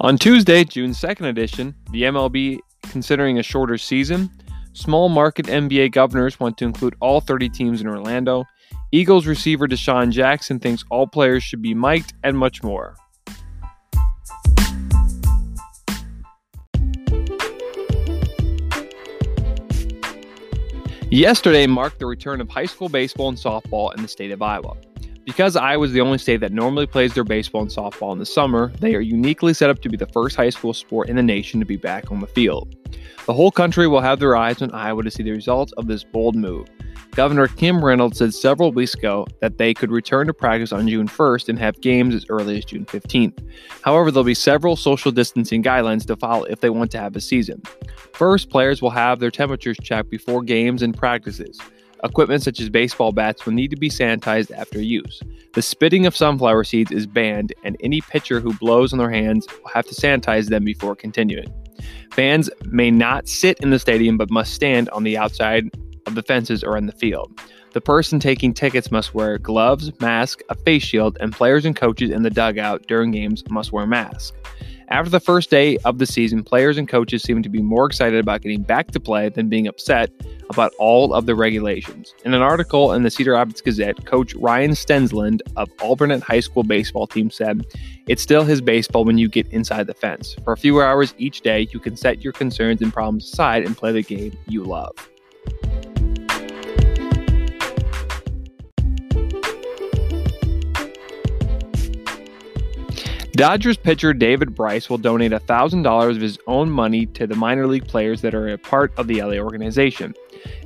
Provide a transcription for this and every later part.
On Tuesday, June 2nd edition, the MLB considering a shorter season. Small market NBA governors want to include all 30 teams in Orlando. Eagles receiver DeSean Jackson thinks all players should be mic'd, and much more. Yesterday marked the return of high school baseball and softball in the state of Iowa. Because Iowa is the only state that normally plays their baseball and softball in the summer, they are uniquely set up to be the first high school sport in the nation to be back on the field. The whole country will have their eyes on Iowa to see the results of this bold move. Governor Kim Reynolds said several weeks ago that they could return to practice on June 1st and have games as early as June 15th. However, there'll be several social distancing guidelines to follow if they want to have a season. First, players will have their temperatures checked before games and practices. Equipment such as baseball bats will need to be sanitized after use. The spitting of sunflower seeds is banned, and any pitcher who blows on their hands will have to sanitize them before continuing. Fans may not sit in the stadium but must stand on the outside of the fences or in the field. The person taking tickets must wear gloves, mask, a face shield, and players and coaches in the dugout during games must wear masks. After the first day of the season, players and coaches seem to be more excited about getting back to play than being upset about all of the regulations. In an article in the Cedar Rapids Gazette, coach Ryan Stensland of Alburnett High School baseball team said, It's still his baseball when you get inside the fence. For a few hours each day, you can set your concerns and problems aside and play the game you love. Dodgers pitcher David Price will donate $1,000 of his own money to the minor league players that are a part of the LA organization.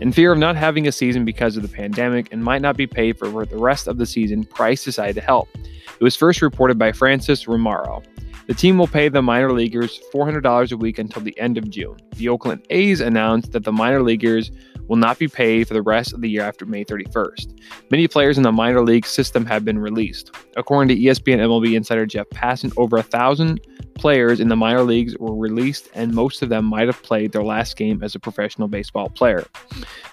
In fear of not having a season because of the pandemic and might not be paid for the rest of the season, Price decided to help. It was first reported by Francys Romero. The team will pay the minor leaguers $400 a week until the end of June. The Oakland A's announced that the minor leaguers will not be paid for the rest of the year after May 31st. Many players in the minor league system have been released. According to ESPN MLB insider Jeff Passan, over a thousand players in the minor leagues were released, and most of them might have played their last game as a professional baseball player.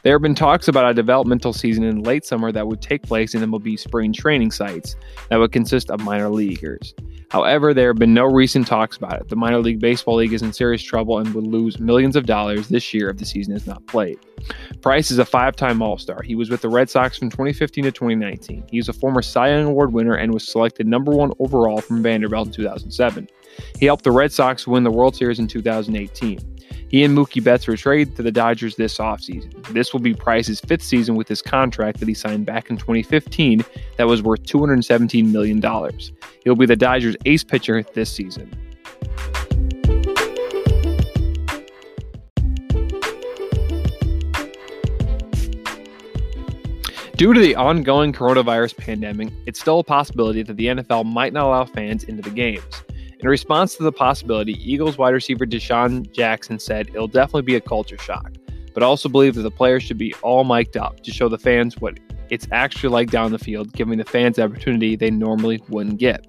There have been talks about a developmental season in late summer that would take place in MLB spring training sites that would consist of minor leaguers. However, there have been no recent talks about it. The minor league baseball league is in serious trouble and would lose millions of dollars this year if the season is not played. Price is a five time All Star. He was with the Red Sox from 2015 to 2019. He is a former Cy Young Award winner and was selected number one overall from Vanderbilt in 2007. He helped the Red Sox win the World Series in 2018. He and Mookie Betts were traded to the Dodgers this offseason. This will be Price's fifth season with his contract that he signed back in 2015 that was worth $217 million. He'll be the Dodgers' ace pitcher this season. Due to the ongoing coronavirus pandemic, it's still a possibility that the NFL might not allow fans into the games. In response to the possibility, Eagles wide receiver DeSean Jackson said it'll definitely be a culture shock, but also believe that the players should be all mic'd up to show the fans what it's actually like down the field, giving the fans the opportunity they normally wouldn't get.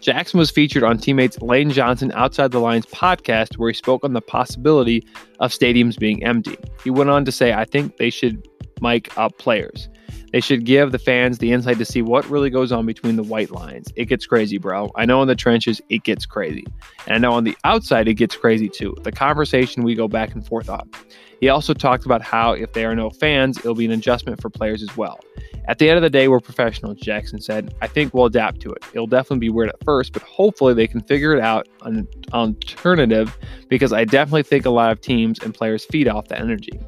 Jackson was featured on teammates Lane Johnson Outside the Lines podcast, where he spoke on the possibility of stadiums being empty. He went on to say, I think they should mic up players. They should give the fans the insight to see what really goes on between the white lines. It gets crazy, bro. I know in the trenches, it gets crazy. And I know on the outside, it gets crazy too. The conversation we go back and forth on. He also talked about how if there are no fans, it'll be an adjustment for players as well. At the end of the day, we're professionals, Jackson said. I think we'll adapt to it. It'll definitely be weird at first, but hopefully they can figure it out an alternative because I definitely think a lot of teams and players feed off that energy.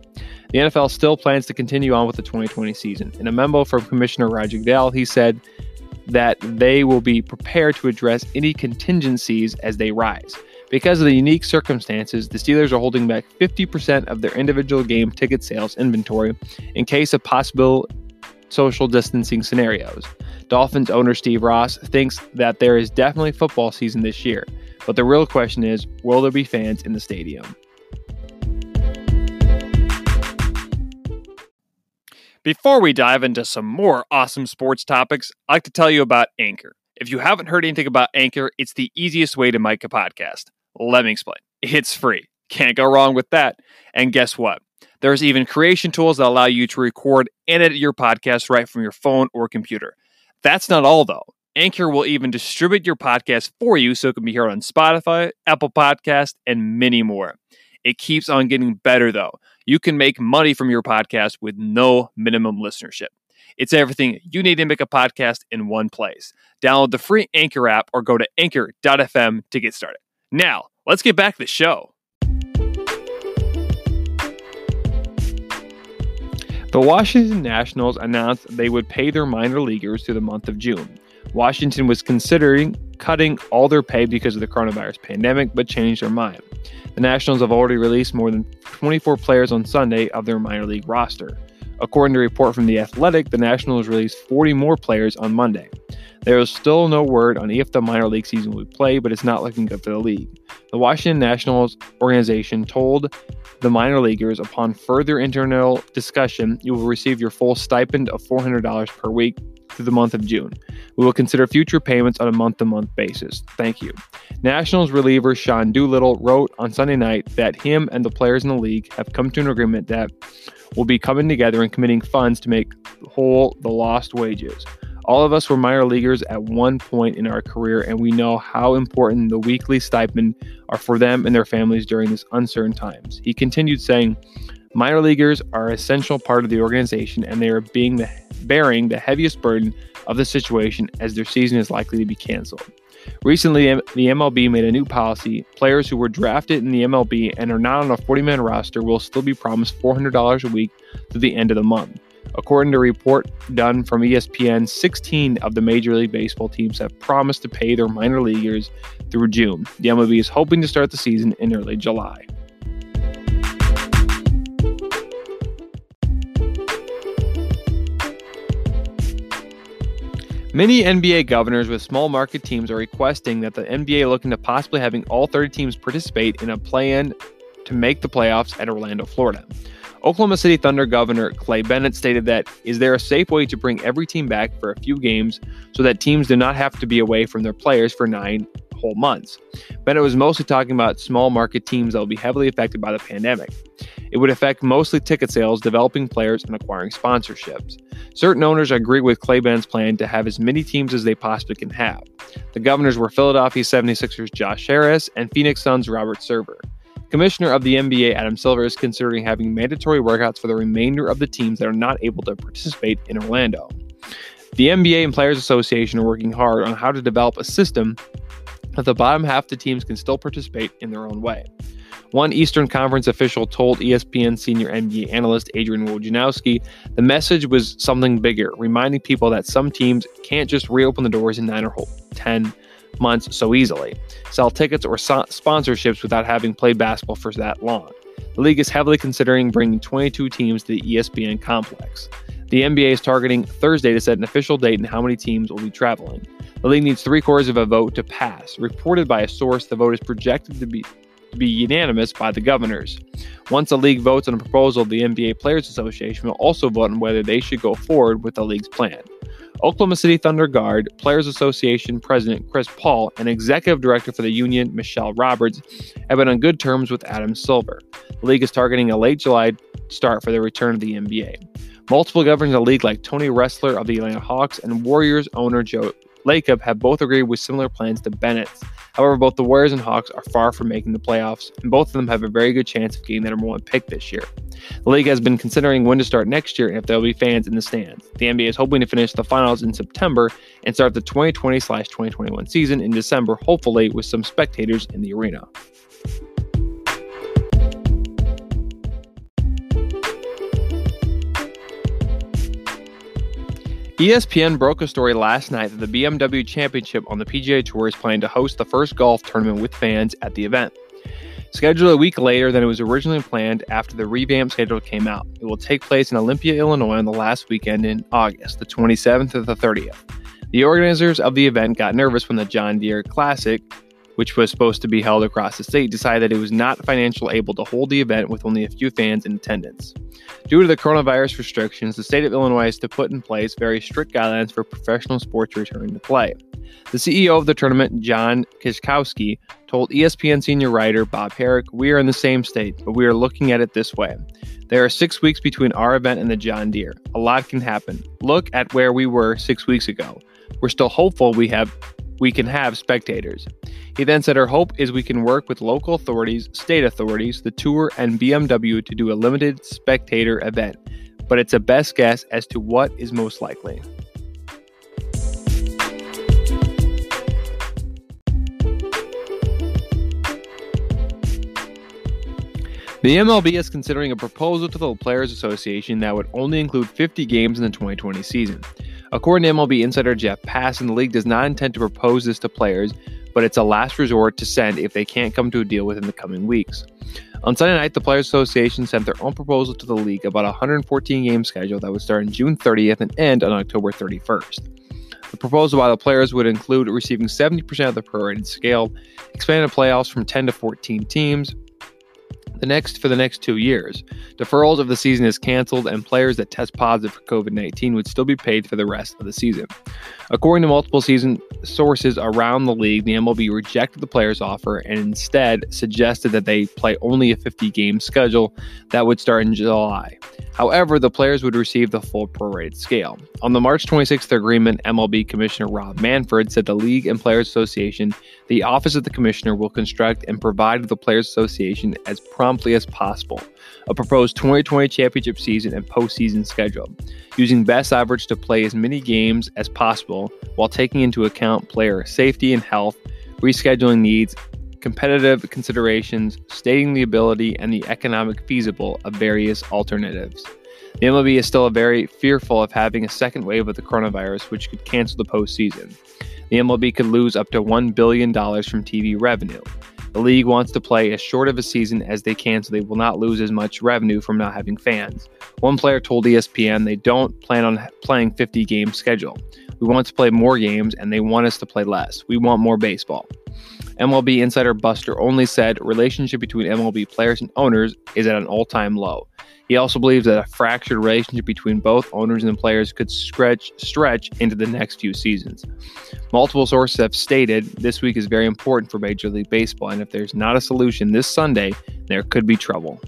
The NFL still plans to continue on with the 2020 season. In a memo from Commissioner Roger Goodell, he said that they will be prepared to address any contingencies as they rise. Because of the unique circumstances, the Steelers are holding back 50% of their individual game ticket sales inventory in case of possible social distancing scenarios. Dolphins owner Steve Ross thinks that there is definitely football season this year, but the real question is will there be fans in the stadium? Before we dive into some more awesome sports topics, I'd like to tell you about Anchor. If you haven't heard anything about Anchor, it's the easiest way to make a podcast. Let me explain. It's free. Can't go wrong with that. And guess what? There's even creation tools that allow you to record and edit your podcast right from your phone or computer. That's not all, though. Anchor will even distribute your podcast for you so it can be heard on Spotify, Apple Podcast, and many more. It keeps on getting better though. You can make money from your podcast with no minimum listenership. It's everything you need to make a podcast in one place. Download the free Anchor app or go to anchor.fm to get started. Now, let's get back to the show. The Washington Nationals announced they would pay their minor leaguers through the month of June. Washington was considering cutting all their pay because of the coronavirus pandemic, but changed their mind. The Nationals have already released more than 24 players on Sunday of their minor league roster. According to a report from The Athletic, the Nationals released 40 more players on Monday. There is still no word on if the minor league season will play, but it's not looking good for the league. The Washington Nationals organization told the minor leaguers upon further internal discussion, you will receive your full stipend of $400 per week through the month of June. We will consider future payments on a month to month basis. Thank you. Nationals reliever Sean Doolittle wrote on Sunday night that him and the players in the league have come to an agreement that will be coming together and committing funds to make whole the lost wages. All of us were minor leaguers at one point in our career, and we know how important the weekly stipend are for them and their families during these uncertain times. He continued saying, Minor leaguers are an essential part of the organization, and they are being the, bearing the heaviest burden of the situation as their season is likely to be canceled. Recently, the MLB made a new policy. Players who were drafted in the MLB and are not on a 40 man roster will still be promised $400 a week through the end of the month. According to a report done from ESPN, 16 of the Major League Baseball teams have promised to pay their minor leaguers through June. The MLB is hoping to start the season in early July. Many NBA governors with small market teams are requesting that the NBA look into possibly having all 30 teams participate in a play-in to make the playoffs at Orlando, Florida. Oklahoma City Thunder Governor Clay Bennett stated that is there a safe way to bring every team back for a few games so that teams do not have to be away from their players for 9 whole months. Bennett was mostly talking about small market teams that will be heavily affected by the pandemic. It would affect mostly ticket sales, developing players, and acquiring sponsorships. Certain owners agree with Clay Bennett's plan to have as many teams as they possibly can have. The governors were Philadelphia 76ers Josh Harris and Phoenix Suns Robert Sarver. Commissioner of the NBA Adam Silver is considering having mandatory workouts for the remainder of the teams that are not able to participate in Orlando. The NBA and Players Association are working hard on how to develop a system that the bottom half of the teams can still participate in their own way. One Eastern Conference official told ESPN senior NBA analyst Adrian Wojnarowski the message was something bigger, reminding people that some teams can't just reopen the doors in 9 or 10 months so easily, sell tickets or so- sponsorships without having played basketball for that long. The league is heavily considering bringing 22 teams to the ESPN complex. The NBA is targeting Thursday to set an official date and how many teams will be traveling. The league needs three quarters of a vote to pass. Reported by a source, the vote is projected to be to be unanimous by the governors. Once the league votes on a proposal, the NBA Players Association will also vote on whether they should go forward with the league's plan. Oklahoma City Thunder guard, Players Association President Chris Paul, and Executive Director for the union, Michelle Roberts, have been on good terms with Adam Silver. The league is targeting a late July start for the return of the NBA. Multiple governors of the league, like Tony Ressler of the Atlanta Hawks and Warriors owner Joe Lacob, have both agreed with similar plans to Bennett's. However, both the Warriors and Hawks are far from making the playoffs, and both of them have a very good chance of getting the number one pick this year. The league has been considering when to start next year and if there will be fans in the stands. The NBA is hoping to finish the finals in September and start the 2020 2021 season in December, hopefully with some spectators in the arena. ESPN broke a story last night that the BMW Championship on the PGA Tour is planning to host the first golf tournament with fans at the event. Scheduled a week later than it was originally planned after the revamped schedule came out, it will take place in Olympia, Illinois on the last weekend in August, the 27th to the 30th. The organizers of the event got nervous when the John Deere Classic which was supposed to be held across the state, decided that it was not financially able to hold the event with only a few fans in attendance. Due to the coronavirus restrictions, the state of Illinois has to put in place very strict guidelines for professional sports returning to play. The CEO of the tournament, John Kaczkowski, told ESPN senior writer Bob Harig, We are in the same state, but we are looking at it this way. There are six weeks between our event and the John Deere. A lot can happen. Look at where we were six weeks ago. We're still hopeful we have we can have spectators. He then said our hope is we can work with local authorities, state authorities, the tour, and BMW to do a limited spectator event, but it's a best guess as to what is most likely. The MLB is considering a proposal to the Players Association that would only include 50 games in the 2020 season. According to MLB insider Jeff Passan, the league does not intend to propose this to players, but it's a last resort to send if they can't come to a deal within the coming weeks. On Sunday night, the Players Association sent their own proposal to the league about a 114 game schedule that would start on June 30th and end on October 31st. The proposal by the players would include receiving 70% of the prorated scale, expanded playoffs from 10 to 14 teams, the next for the next two years. Deferrals of the season is canceled, and players that test positive for COVID 19 would still be paid for the rest of the season. According to multiple season sources around the league, the MLB rejected the players' offer and instead suggested that they play only a 50 game schedule that would start in July. However, the players would receive the full prorated scale. On the March 26th agreement, MLB Commissioner Rob Manfred said the League and Players Association, the Office of the Commissioner, will construct and provide the Players Association as promptly as possible a proposed 2020 championship season and postseason schedule, using best average to play as many games as possible while taking into account player safety and health, rescheduling needs, competitive considerations, stating the ability and the economic feasible of various alternatives. The MLB is still very fearful of having a second wave of the coronavirus, which could cancel the postseason. The MLB could lose up to $1 billion from TV revenue. The league wants to play as short of a season as they can so they will not lose as much revenue from not having fans. One player told ESPN they don't plan on playing 50 game schedule. We want to play more games and they want us to play less. We want more baseball. MLB insider Buster Olney said relationship between MLB players and owners is at an all-time low. He also believes that a fractured relationship between both owners and players could stretch stretch into the next few seasons. Multiple sources have stated this week is very important for Major League Baseball, and if there's not a solution this Sunday, there could be trouble.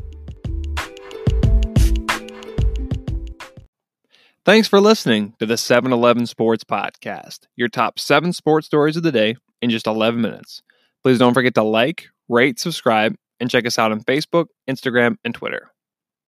Thanks for listening to the 7 Eleven Sports Podcast, your top seven sports stories of the day in just 11 minutes. Please don't forget to like, rate, subscribe, and check us out on Facebook, Instagram, and Twitter.